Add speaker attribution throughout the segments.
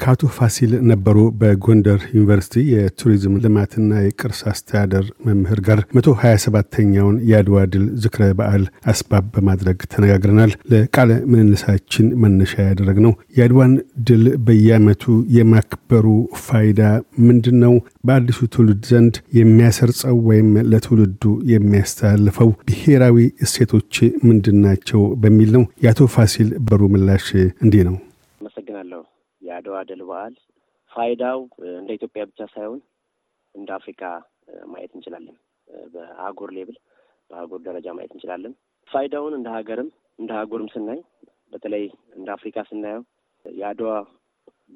Speaker 1: ከአቶ ፋሲል ነበሩ በጎንደር ዩኒቨርሲቲ የቱሪዝም ልማትና የቅርስ አስተዳደር መምህር ጋር መቶ ሀያ ሰባተኛውን የአድዋ ድል ዝክረ በዓል አስባብ በማድረግ ተነጋግረናል። ለቃለ ምልልሳችን መነሻ ያደረግነው የአድዋን ድል በየዓመቱ የማክበሩ ፋይዳ ምንድን ነው? በአዲሱ ትውልድ ዘንድ የሚያሰርጸው ወይም ለትውልዱ የሚያስተላልፈው ብሔራዊ እሴቶች ምንድን ናቸው? በሚል ነው። የአቶ ፋሲል በሩ ምላሽ እንዲህ ነው።
Speaker 2: የአድዋ ድል በዓል ፋይዳው እንደ ኢትዮጵያ ብቻ ሳይሆን እንደ አፍሪካ ማየት እንችላለን። በአህጉር level በአህጉር ደረጃ ማየት እንችላለን። ፋይዳውን እንደ ሀገርም እንደ አህጉርም ስናይ በተለይ እንደ አፍሪካ ስናየው የአድዋ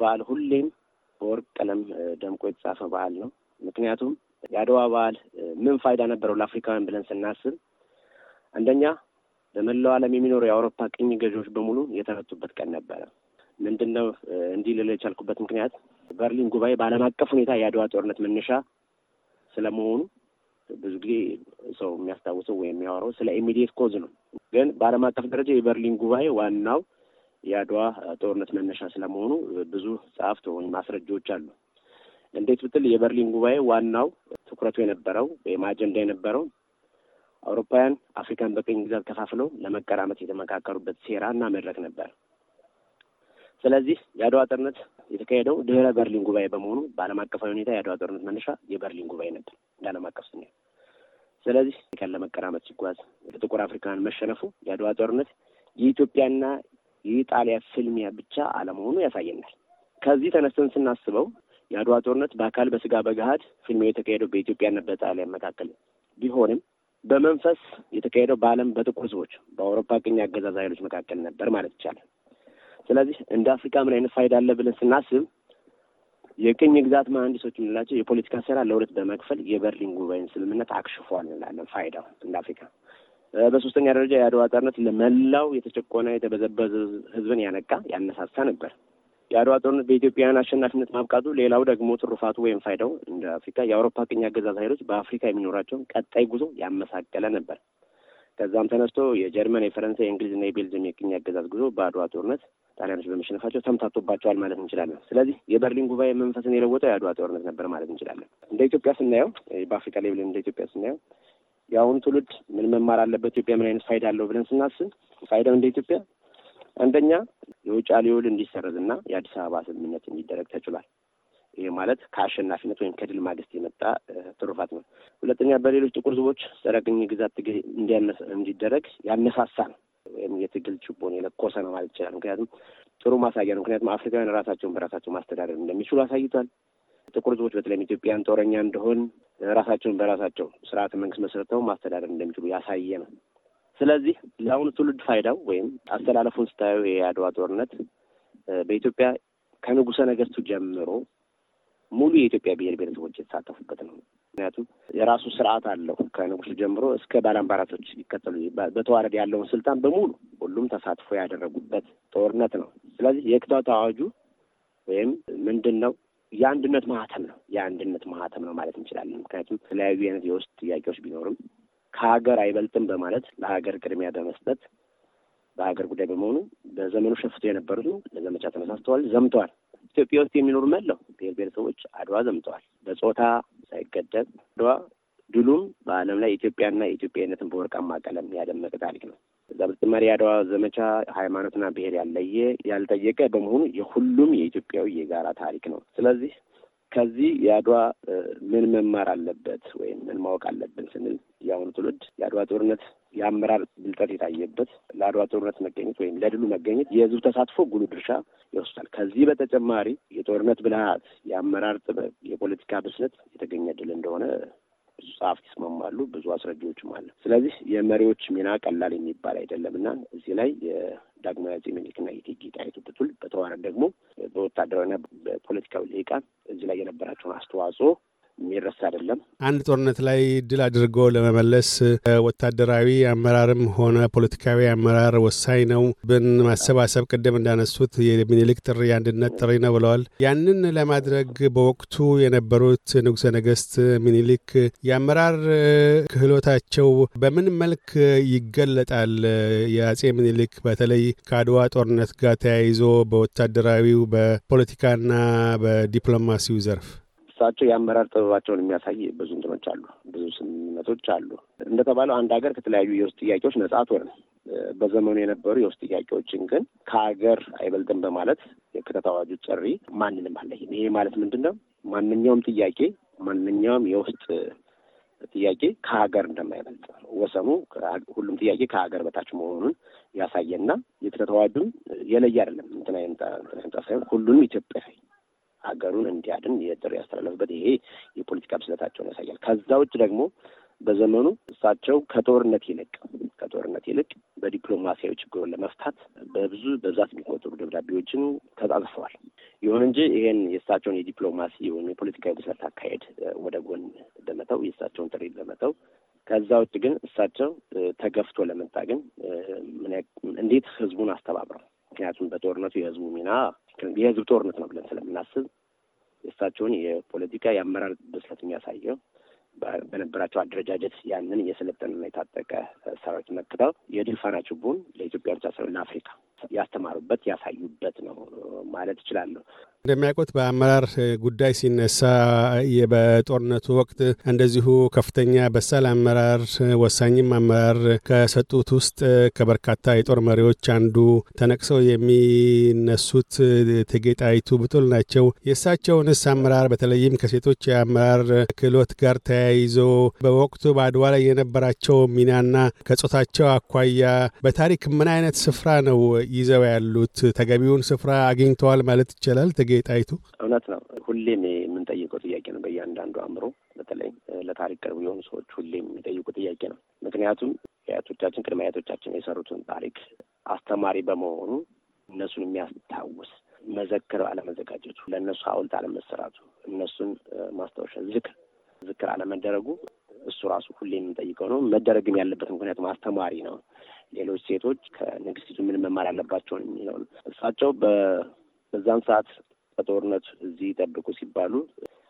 Speaker 2: በዓል ሁሌም በወርቅ ቀለም ደምቆ የተጻፈ በዓል ነው። ምክንያቱም የአድዋ በዓል ምን ፋይዳ ነበረው ለአፍሪካውያን ብለን ስናስብ አንደኛ በመላው ዓለም የሚኖሩ የአውሮፓ ቅኝ ገዢዎች በሙሉ የተረቱበት ቀን ነበረ። ምንድን ነው እንዲህ ልል የቻልኩበት ምክንያት በርሊን ጉባኤ በዓለም አቀፍ ሁኔታ የአድዋ ጦርነት መነሻ ስለመሆኑ ብዙ ጊዜ ሰው የሚያስታውሰው ወይም የሚያወራው ስለ immediate cause ነው። ግን በዓለም አቀፍ ደረጃ የበርሊን ጉባኤ ዋናው የአድዋ ጦርነት መነሻ ስለመሆኑ ብዙ ጸሐፍት ወይም ማስረጃዎች አሉ። እንዴት ብትል የበርሊን ጉባኤ ዋናው ትኩረቱ የነበረው ወይም አጀንዳ የነበረው አውሮፓውያን አፍሪካን በቅኝ ግዛት ከፋፍለው ለመቀራመት የተመካከሩበት ሴራ እና መድረክ ነበር። ስለዚህ የአድዋ ጦርነት የተካሄደው ድህረ በርሊን ጉባኤ በመሆኑ በዓለም አቀፋዊ ሁኔታ የአድዋ ጦርነት መነሻ የበርሊን ጉባኤ ነበር እንደ ዓለም አቀፍ ስናየው። ስለዚህ አፍሪካን ለመቀራመት ሲጓዝ ጥቁር አፍሪካን መሸነፉ የአድዋ ጦርነት የኢትዮጵያና የኢጣሊያ ፍልሚያ ብቻ አለመሆኑ ያሳየናል። ከዚህ ተነስተን ስናስበው የአድዋ ጦርነት በአካል በስጋ በገሃድ ፍልሚያው የተካሄደው በኢትዮጵያና በጣሊያን መካከል ቢሆንም በመንፈስ የተካሄደው በዓለም በጥቁር ሕዝቦች በአውሮፓ ቅኝ አገዛዝ ኃይሎች መካከል ነበር ማለት ይቻላል። ስለዚህ እንደ አፍሪካ ምን አይነት ፋይዳ አለ ብለን ስናስብ የቅኝ ግዛት መሀንዲሶች የምንላቸው የፖለቲካ ስራ ለሁለት በመክፈል የበርሊን ጉባኤን ስምምነት አክሽፏል እንላለን። ፋይዳው እንደ አፍሪካ። በሶስተኛ ደረጃ የአድዋ ጦርነት ለመላው የተጨቆነ የተበዘበዘ ህዝብን ያነቃ ያነሳሳ ነበር። የአድዋ ጦርነት በኢትዮጵያውያን አሸናፊነት ማብቃቱ፣ ሌላው ደግሞ ትሩፋቱ ወይም ፋይዳው እንደ አፍሪካ የአውሮፓ ቅኝ አገዛዝ ኃይሎች በአፍሪካ የሚኖራቸውን ቀጣይ ጉዞ ያመሳቀለ ነበር። ከዛም ተነስቶ የጀርመን፣ የፈረንሳይ፣ የእንግሊዝና የቤልጅየም የቅኝ አገዛዝ ጉዞ በአድዋ ጦርነት ጣሊያኖች በመሸነፋቸው ተምታቶባቸዋል ማለት እንችላለን። ስለዚህ የበርሊን ጉባኤ መንፈስን የለወጠው የአድዋ ጦርነት ነበር ማለት እንችላለን። እንደ ኢትዮጵያ ስናየው በአፍሪካ level እንደ ኢትዮጵያ ስናየው የአሁኑ ትውልድ ምን መማር አለበት፣ ኢትዮጵያ ምን አይነት ፋይዳ አለው ብለን ስናስብ ፋይዳው እንደ ኢትዮጵያ አንደኛ የውጫሌ ውል እንዲሰረዝና የአዲስ አበባ ስምምነት እንዲደረግ ተችሏል። ይህ ማለት ከአሸናፊነት ወይም ከድል ማግስት የመጣ ትሩፋት ነው። ሁለተኛ በሌሎች ጥቁር ሕዝቦች ጸረ ቅኝ ግዛት ትግል እንዲደረግ ያነሳሳ ነው ወይም የትግል ችቦን የለኮሰ ነው ማለት ይችላል። ምክንያቱም ጥሩ ማሳያ ነው። ምክንያቱም አፍሪካውያን ራሳቸውን በራሳቸው ማስተዳደር እንደሚችሉ አሳይቷል። ጥቁር ሕዝቦች በተለይም ኢትዮጵያን ጦረኛ እንደሆን ራሳቸውን በራሳቸው ስርዓተ መንግስት መስርተው ማስተዳደር እንደሚችሉ ያሳየ ነው። ስለዚህ ለአሁኑ ትውልድ ፋይዳው ወይም አስተላለፉን ስታየው የአድዋ ጦርነት በኢትዮጵያ ከንጉሰ ነገስቱ ጀምሮ ሙሉ የኢትዮጵያ ብሔር ብሔረሰቦች የተሳተፉበት ነው። ምክንያቱም የራሱ ስርዓት አለው። ከንጉሱ ጀምሮ እስከ ባላምባራቶች ይከተሉ በተዋረድ ያለውን ስልጣን በሙሉ ሁሉም ተሳትፎ ያደረጉበት ጦርነት ነው። ስለዚህ የክተት አዋጁ ወይም ምንድን ነው የአንድነት ማህተም ነው። የአንድነት ማህተም ነው ማለት እንችላለን። ምክንያቱም የተለያዩ አይነት የውስጥ ጥያቄዎች ቢኖርም ከሀገር አይበልጥም በማለት ለሀገር ቅድሚያ በመስጠት በሀገር ጉዳይ በመሆኑ በዘመኑ ሸፍተው የነበሩት ለዘመቻ ተነሳስተዋል፣ ዘምተዋል። ኢትዮጵያ ውስጥ የሚኖሩ መላው ብሔር ብሔረሰቦች አድዋ ዘምተዋል። በጾታ ሳይገደብ አድዋ ድሉም በዓለም ላይ ኢትዮጵያና የኢትዮጵያዊነትን በወርቃማ ቀለም ያደመቀ ታሪክ ነው። እዛ በተጨማሪ የአድዋ ዘመቻ ሃይማኖትና ብሔር ያለየ ያልጠየቀ በመሆኑ የሁሉም የኢትዮጵያዊ የጋራ ታሪክ ነው። ስለዚህ ከዚህ የአድዋ ምን መማር አለበት ወይም ምን ማወቅ አለብን ስንል የአሁኑ ትውልድ የአድዋ ጦርነት የአመራር ብልጠት የታየበት ለአድዋ ጦርነት መገኘት ወይም ለድሉ መገኘት የሕዝቡ ተሳትፎ ጉልህ ድርሻ ይወስዳል። ከዚህ በተጨማሪ የጦርነት ብልሃት፣ የአመራር ጥበብ፣ የፖለቲካ ብስለት የተገኘ ድል እንደሆነ ብዙ ጸሐፍት ይስማማሉ። ብዙ አስረጂዎችም አለ። ስለዚህ የመሪዎች ሚና ቀላል የሚባል አይደለም እና እዚህ ላይ የዳግማዊ አፄ ምኒልክና የእቴጌ ጣይቱ ብጡል በተዋረድ ደግሞ በወታደራዊና በፖለቲካዊ ልሂቃን እዚህ ላይ የነበራቸውን አስተዋጽኦ የሚረሳ አይደለም።
Speaker 1: አንድ ጦርነት ላይ ድል አድርጎ ለመመለስ ወታደራዊ አመራርም ሆነ ፖለቲካዊ አመራር ወሳኝ ነው ብን ማሰባሰብ ቅድም እንዳነሱት የሚኒሊክ ጥሪ የአንድነት ጥሪ ነው ብለዋል። ያንን ለማድረግ በወቅቱ የነበሩት ንጉሠ ነገሥት ሚኒሊክ የአመራር ክህሎታቸው በምን መልክ ይገለጣል? የአጼ ሚኒሊክ በተለይ ከአድዋ ጦርነት ጋር ተያይዞ በወታደራዊው በፖለቲካና በዲፕሎማሲው ዘርፍ
Speaker 2: እሳቸው የአመራር ጥበባቸውን የሚያሳይ ብዙ እንትኖች አሉ፣ ብዙ ስምምነቶች አሉ። እንደተባለው አንድ ሀገር ከተለያዩ የውስጥ ጥያቄዎች ነጻ አትሆንም። በዘመኑ የነበሩ የውስጥ ጥያቄዎችን ግን ከሀገር አይበልጥም በማለት የክተት አዋጁ ጥሪ ማንንም አለይም። ይሄ ማለት ምንድን ነው? ማንኛውም ጥያቄ ማንኛውም የውስጥ ጥያቄ ከሀገር እንደማይበልጥ ወሰኑ ሁሉም ጥያቄ ከሀገር በታች መሆኑን ያሳየና የክተት አዋጁም የለየ አይደለም። እንትና ሳይሆን ሁሉንም ኢትዮጵያዊ ሀገሩን እንዲያድን የጥሪ ያስተላለፉበት ይሄ የፖለቲካ ብስለታቸውን ያሳያል። ከዛ ውጭ ደግሞ በዘመኑ እሳቸው ከጦርነት ይልቅ ከጦርነት ይልቅ በዲፕሎማሲያዊ ችግሩን ለመፍታት በብዙ በብዛት የሚቆጠሩ ደብዳቤዎችን ተጻጽፈዋል። ይሁን እንጂ ይሄን የእሳቸውን የዲፕሎማሲ ወይም የፖለቲካዊ ብስለት አካሄድ ወደ ጎን በመተው የእሳቸውን ጥሪ በመተው ከዛ ውጭ ግን እሳቸው ተገፍቶ ለመጣ ግን እንዴት ህዝቡን አስተባብረው ምክንያቱም በጦርነቱ የህዝቡ ሚና የህዝብ ጦርነት ነው ብለን ስለምናስብ የእሳቸውን የፖለቲካ የአመራር ብስለት የሚያሳየው በነበራቸው አደረጃጀት ያንን የሰለጠነና የታጠቀ ሰራዊት መክተው የድል ፋና ችቦን ለኢትዮጵያ ብቻ ሳይሆን ለአፍሪካ ያስተማሩበት ያሳዩበት ነው ማለት እችላለሁ።
Speaker 1: እንደሚያውቁት በአመራር ጉዳይ ሲነሳ በጦርነቱ ወቅት እንደዚሁ ከፍተኛ በሳል አመራር፣ ወሳኝም አመራር ከሰጡት ውስጥ ከበርካታ የጦር መሪዎች አንዱ ተነቅሰው የሚነሱት እቴጌ ጣይቱ ብጡል ናቸው። የእሳቸውንስ አመራር በተለይም ከሴቶች የአመራር ክህሎት ጋር ተያይዞ በወቅቱ በአድዋ ላይ የነበራቸው ሚናና ከጾታቸው አኳያ በታሪክ ምን አይነት ስፍራ ነው ይዘው ያሉት? ተገቢውን ስፍራ አግኝተዋል ማለት ይቻላል? እቴጌ ጣይቱ
Speaker 2: እውነት ነው። ሁሌም የምንጠይቀው ጥያቄ ነው። በእያንዳንዱ አእምሮ በተለይ ለታሪክ ቅርብ የሆኑ ሰዎች ሁሌም የሚጠይቁ ጥያቄ ነው። ምክንያቱም የአያቶቻችን ቅድመ አያቶቻችን የሰሩትን ታሪክ አስተማሪ በመሆኑ እነሱን የሚያስታውስ መዘክር አለመዘጋጀቱ፣ ለእነሱ ሐውልት አለመሰራቱ፣ እነሱን ማስታወሻ ዝክር ዝክር አለመደረጉ እሱ ራሱ ሁሌ የምንጠይቀው ነው። መደረግም ያለበት ምክንያቱም አስተማሪ ነው። ሌሎች ሴቶች ከንግስቲቱ ምን መማር ያለባቸውን የሚለው ነው። እሳቸው በዛን ሰዓት በጦርነት እዚህ ጠብቁ ሲባሉ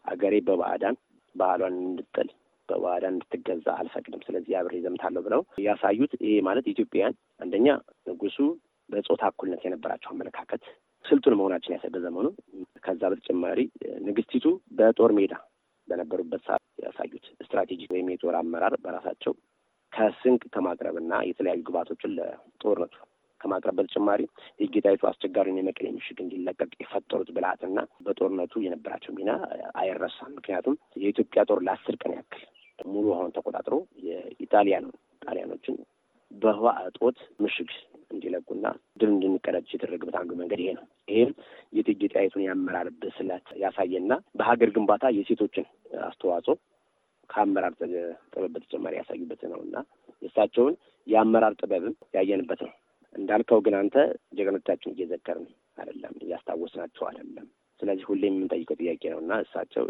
Speaker 2: አገሬ በባዕዳን ባህሏን እንድጥል በባዕዳን እንድትገዛ አልፈቅድም፣ ስለዚህ አብሬ ዘምታለሁ ብለው ያሳዩት ይሄ ማለት ኢትዮጵያውያን አንደኛ ንጉሱ በጾታ እኩልነት የነበራቸው አመለካከት ስልጡን መሆናችን ያሳይ በዘመኑ። ከዛ በተጨማሪ ንግስቲቱ በጦር ሜዳ በነበሩበት ሰዓት ያሳዩት ስትራቴጂክ ወይም የጦር አመራር በራሳቸው ከስንቅ ከማቅረብና የተለያዩ ግብዓቶችን ለጦርነቱ ከማቅረብ በተጨማሪ የእቴጌ ጣይቱ አስቸጋሪውን የመቀሌ ምሽግ እንዲለቀቅ የፈጠሩት ብልሃትና በጦርነቱ የነበራቸው ሚና አይረሳም። ምክንያቱም የኢትዮጵያ ጦር ለአስር ቀን ያክል ሙሉ ውሃውን ተቆጣጥሮ የኢጣሊያን ጣሊያኖችን በውሃ እጦት ምሽግ እንዲለቁና ድል እንድንቀዳጅ የተደረገበት አንዱ መንገድ ይሄ ነው። ይሄም የእቴጌ ጣይቱን የአመራር ብስለት ያሳየና በሀገር ግንባታ የሴቶችን አስተዋጽኦ ከአመራር ጥበብ በተጨማሪ ያሳዩበት ነው እና የእሳቸውን የአመራር ጥበብም ያየንበት ነው። እንዳልከው ግን አንተ ጀግኖቻችን እየዘከርን አይደለም፣ እያስታወስናቸው አይደለም። ስለዚህ ሁሌም የምንጠይቀው ጥያቄ ነው እና እሳቸው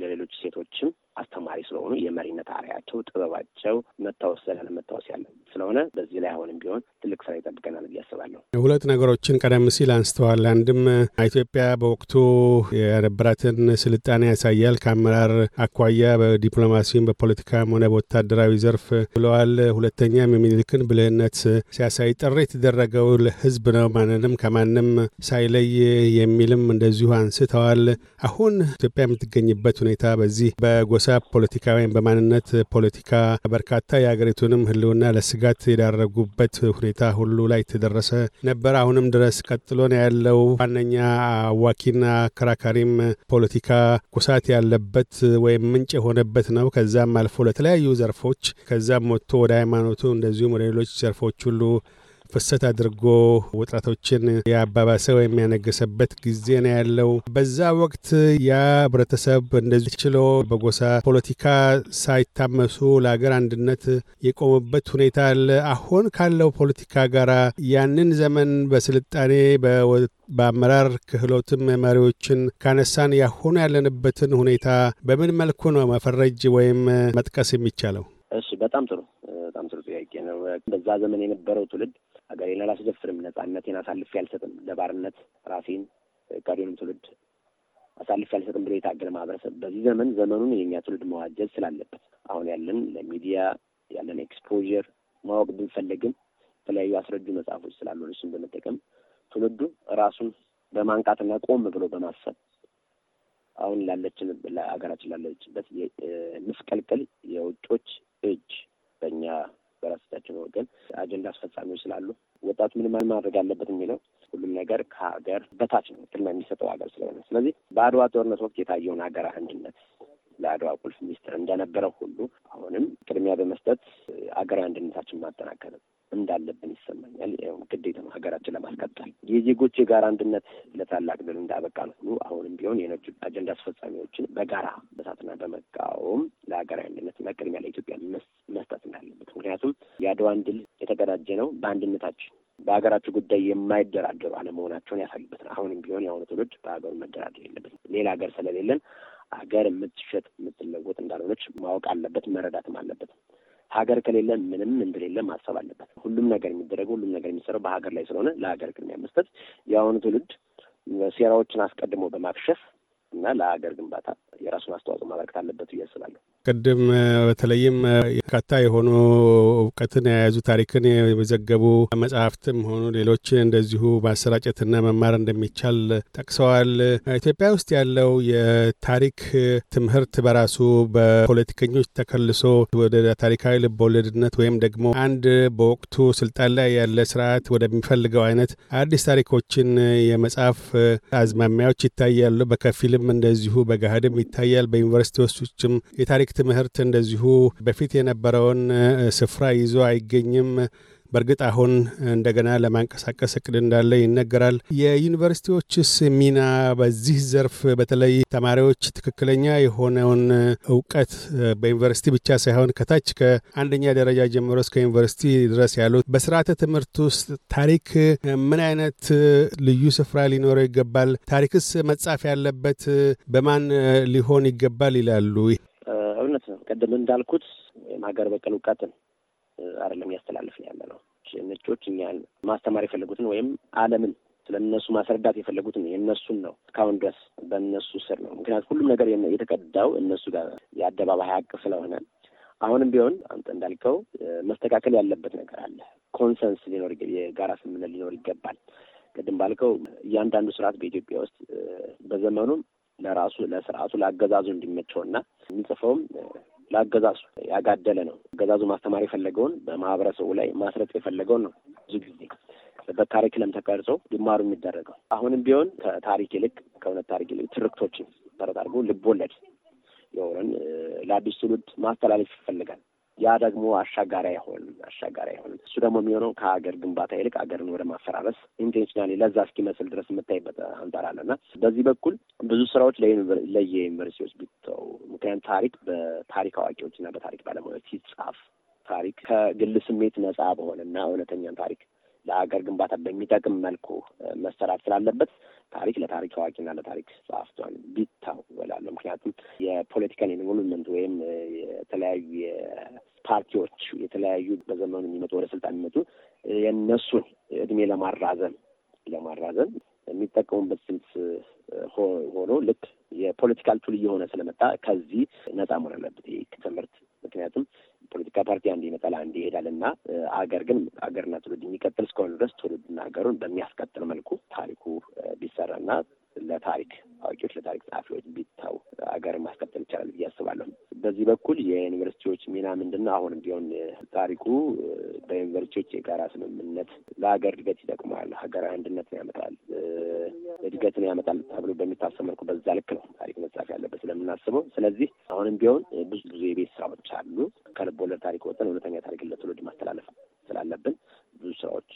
Speaker 2: ለሌሎች ሴቶችም አስተማሪ ስለሆኑ የመሪነት አርያቸው፣ ጥበባቸው መታወስ ያለ መታወስ ያለ ስለሆነ በዚህ ላይ አሁንም ቢሆን ትልቅ ስራ ይጠብቀናል ብዬ አስባለሁ።
Speaker 1: ሁለት ነገሮችን ቀደም ሲል አንስተዋል። አንድም ኢትዮጵያ በወቅቱ የነበራትን ስልጣኔ ያሳያል ከአመራር አኳያ በዲፕሎማሲም በፖለቲካም ሆነ በወታደራዊ ዘርፍ ብለዋል። ሁለተኛም የሚኒልክን ብልህነት ሲያሳይ ጥሪ የተደረገው ለህዝብ ነው ማንንም ከማንም ሳይለይ የሚልም እንደዚሁ አንስተዋል። አሁን ኢትዮጵያ የምትገኝበት ሁኔታ በዚህ በጎሳ ፖለቲካ ወይም በማንነት ፖለቲካ በርካታ የሀገሪቱንም ህልውና ለስጋት የዳረጉበት ሁኔታ ሁሉ ላይ ተደረሰ ነበር። አሁንም ድረስ ቀጥሎ ያለው። ዋነኛ አዋኪና አከራካሪም ፖለቲካ ኩሳት ያለበት ወይም ምንጭ የሆነበት ነው። ከዛም አልፎ ለተለያዩ ዘርፎች ከዛም ወጥቶ ወደ ሃይማኖቱ እንደዚሁም ወደ ሌሎች ዘርፎች ሁሉ ፍሰት አድርጎ ውጥረቶችን ያባባሰ ወይም ያነገሰበት ጊዜ ነው ያለው። በዛ ወቅት ያ ህብረተሰብ እንደዚህ ችሎ በጎሳ ፖለቲካ ሳይታመሱ ለሀገር አንድነት የቆሙበት ሁኔታ አለ። አሁን ካለው ፖለቲካ ጋር ያንን ዘመን በስልጣኔ በአመራር ክህሎትም መሪዎችን ካነሳን ያሁኑ ያለንበትን ሁኔታ በምን መልኩ ነው መፈረጅ ወይም መጥቀስ የሚቻለው?
Speaker 2: እሺ፣ በጣም ጥሩ በጣም ጥሩ ጥያቄ ነው። በዛ ዘመን የነበረው ትውልድ ሀገሬን አላስደፍርም፣ ነጻነቴን አሳልፌ አልሰጥም፣ ለባርነት ራሴን ቀሪውንም ትውልድ አሳልፌ አልሰጥም ብሎ የታገለ ማህበረሰብ በዚህ ዘመን ዘመኑን የኛ ትውልድ መዋጀት ስላለበት አሁን ያለን ለሚዲያ ያለን exposure ማወቅ ብንፈልግም የተለያዩ አስረጁ መጽሐፎች ስላሉ እሱን በመጠቀም ትውልዱ ራሱን በማንቃትና ቆም ብሎ በማሰብ አሁን ላለችን ለሀገራችን ላለችበት ምስቅልቅል የውጮች እጅ በእኛ አጀንዳ አስፈጻሚዎች ስላሉ ወጣቱ ምን ማድረግ አለበት የሚለው ሁሉም ነገር ከሀገር በታች ነው ቅድሚያ የሚሰጠው ሀገር ስለሆነ፣ ስለዚህ በአድዋ ጦርነት ወቅት የታየውን ሀገር አንድነት ለአድዋ ቁልፍ ሚስጥር እንደነበረው ሁሉ አሁንም ቅድሚያ በመስጠት ሀገራዊ አንድነታችን ማጠናከር እንዳለብን ይሰማኛል። ግዴታ ነው ሀገራችን ለማስቀጠል። የዜጎች የጋራ አንድነት ለታላቅ ድል እንዳበቃን ሁሉ አሁንም ቢሆን የነጩ አጀንዳ አስፈጻሚዎችን በጋራ በሳትና በመቃወም ለሀገራዊ አንድነትና ቅድሚያ ለኢትዮጵያ መስጠት እንዳለበት። ምክንያቱም የአድዋን ድል የተቀዳጀ ነው በአንድነታችን በሀገራቸው ጉዳይ የማይደራደሩ አለመሆናቸውን ያሳዩበት ነው። አሁንም ቢሆን የአሁኑ ትውልድ በሀገሩ መደራደር የለበትም። ሌላ ሀገር ስለሌለን ሀገር የምትሸጥ የምትለወጥ እንዳልሆነች ማወቅ አለበት፣ መረዳትም አለበት። ሀገር ከሌለ ምንም እንደሌለ ማሰብ አለበት። ሁሉም ነገር የሚደረገው ሁሉም ነገር የሚሰራው በሀገር ላይ ስለሆነ ለሀገር ቅድሚያ መስጠት የአሁኑ ትውልድ ሴራዎችን አስቀድሞ በማክሸፍ እና ለሀገር ግንባታ የራሱን አስተዋጽኦ ማበረከት አለበት ብዬ አስባለሁ።
Speaker 1: ቅድም በተለይም በርካታ የሆኑ እውቀትን የያዙ ታሪክን የመዘገቡ መጽሐፍትም ሆኑ ሌሎች እንደዚሁ ማሰራጨትና መማር እንደሚቻል ጠቅሰዋል። ኢትዮጵያ ውስጥ ያለው የታሪክ ትምህርት በራሱ በፖለቲከኞች ተከልሶ ወደ ታሪካዊ ልቦወለድነት ወይም ደግሞ አንድ በወቅቱ ስልጣን ላይ ያለ ስርዓት ወደሚፈልገው አይነት አዲስ ታሪኮችን የመጽሐፍ አዝማሚያዎች ይታያሉ። በከፊልም እንደዚሁ በገሃድም ይታያል። በዩኒቨርሲቲዎችም የታሪክ ትምህርት እንደዚሁ በፊት የነበረውን ስፍራ ይዞ አይገኝም። በእርግጥ አሁን እንደገና ለማንቀሳቀስ እቅድ እንዳለ ይነገራል። የዩኒቨርሲቲዎችስ ሚና በዚህ ዘርፍ በተለይ ተማሪዎች ትክክለኛ የሆነውን እውቀት በዩኒቨርሲቲ ብቻ ሳይሆን ከታች ከአንደኛ ደረጃ ጀምሮ እስከ ዩኒቨርሲቲ ድረስ ያሉት በስርዓተ ትምህርት ውስጥ ታሪክ ምን አይነት ልዩ ስፍራ ሊኖረው ይገባል? ታሪክስ መጻፍ ያለበት በማን ሊሆን ይገባል ይላሉ?
Speaker 2: እውነት ነው። ቅድም እንዳልኩት ወይም ሀገር በቀል እውቀትን አይደለም እያስተላለፍን ያለ ነው። ነጮች እኛን ማስተማር የፈለጉትን ወይም ዓለምን ስለ እነሱ ማስረዳት የፈለጉትን የእነሱን ነው እስካሁን ድረስ በእነሱ ስር ነው። ምክንያቱም ሁሉም ነገር የተቀዳው እነሱ ጋር የአደባባይ ሀቅ ስለሆነ አሁንም ቢሆን አንተ እንዳልከው መስተካከል ያለበት ነገር አለ። consensus ሊኖር የጋራ ስምምነት ሊኖር ይገባል። ቅድም ባልከው እያንዳንዱ ስርዓት በኢትዮጵያ ውስጥ በዘመኑም ለራሱ ለስርዓቱ ለአገዛዙ እንዲመቸውና የሚጽፈውም ለአገዛዙ ያጋደለ ነው። አገዛዙ ማስተማር የፈለገውን በማህበረሰቡ ላይ ማስረጽ የፈለገውን ነው ብዙ ጊዜ በ curriculum ተቀርጾ ሊማሩ የሚደረገው። አሁንም ቢሆን ከታሪክ ይልቅ ከእውነት ታሪክ ይልቅ ትርክቶችን ተረት አድርጎ ልብ ወለድ የሆነን ለአዲስ ትውልድ ማስተላለፍ ይፈልጋል። ያ ደግሞ አሻጋሪ አይሆንም አሻጋሪ አይሆንም። እሱ ደግሞ የሚሆነው ከሀገር ግንባታ ይልቅ ሀገርን ወደ ማፈራረስ intentionally ለዛ እስኪመስል ድረስ የምታይበት አንጻር አለ እና በዚህ በኩል ብዙ ስራዎች ለየዩኒቨርሲቲዎች ቢተው፣ ምክንያቱም ታሪክ በታሪክ አዋቂዎች እና በታሪክ ባለሙያዎች ሲጻፍ ታሪክ ከግል ስሜት ነጻ በሆነና እውነተኛን ታሪክ ለሀገር ግንባታ በሚጠቅም መልኩ መሰራት ስላለበት ታሪክ ለታሪክ አዋቂና ለታሪክ ጸሐፍት ቢተው እላለሁ። ምክንያቱም የ political involvement ወይም የተለያዩ ፓርቲዎች የተለያዩ በዘመኑ የሚመጡ ወደ ስልጣን የሚመጡ የእነሱን እድሜ ለማራዘም ለማራዘም የሚጠቀሙበት ስልት ሆኖ ልክ የ political tool እየሆነ ስለመጣ ከዚህ ነጻ መሆን አለበት ይህ ትምህርት። ምክንያቱም ፖለቲካ ፓርቲ አንድ ይመጣል፣ አንድ ይሄዳል እና አገር ግን አገርና ትውልድ የሚቀጥል እስከሆነ ድረስ ትውልድና ሀገሩን በሚያስቀጥል መልኩ ታሪኩ ቢሰራና ለታሪክ አዋቂዎች ለታሪክ ጸሐፊዎች ቢታው ሀገርን ማስቀጠል ይቻላል ብዬ አስባለሁ። በዚህ በኩል የዩኒቨርሲቲዎች ሚና ምንድን ነው? አሁንም ቢሆን ታሪኩ በዩኒቨርሲቲዎች የጋራ ስምምነት ለሀገር እድገት ይጠቅማል፣ ሀገራዊ አንድነትን ያመጣል፣ እድገትን ያመጣል ተብሎ በሚታሰብ መልኩ በዛ ልክ ነው ታሪክ መጻፍ ያለበት ስለምናስበው። ስለዚህ አሁንም ቢሆን ብዙ ብዙ የቤት ስራዎች አሉ። ከልብ ወለድ ታሪክ ወጥተን እውነተኛ ታሪክን ለትውልድ ማስተላለፍ ስላለብን ብዙ ስራዎች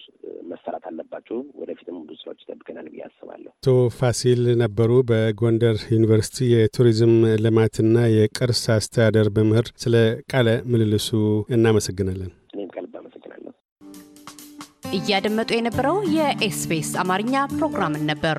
Speaker 2: መሰራት አለባቸው። ወደፊትም ብዙ ስራዎች ይጠብቀናል ብዬ አስባለሁ።
Speaker 1: አቶ ፋሲል ነበሩ በጎንደር ዩኒቨርሲቲ የቱሪዝም ልማትና የቅርስ አስተዳደር መምህር። ስለ ቃለ ምልልሱ እናመሰግናለን።
Speaker 2: እኔም ከልብ አመሰግናለሁ።
Speaker 3: እያደመጡ የነበረው የ SBS አማርኛ ፕሮግራምን ነበር።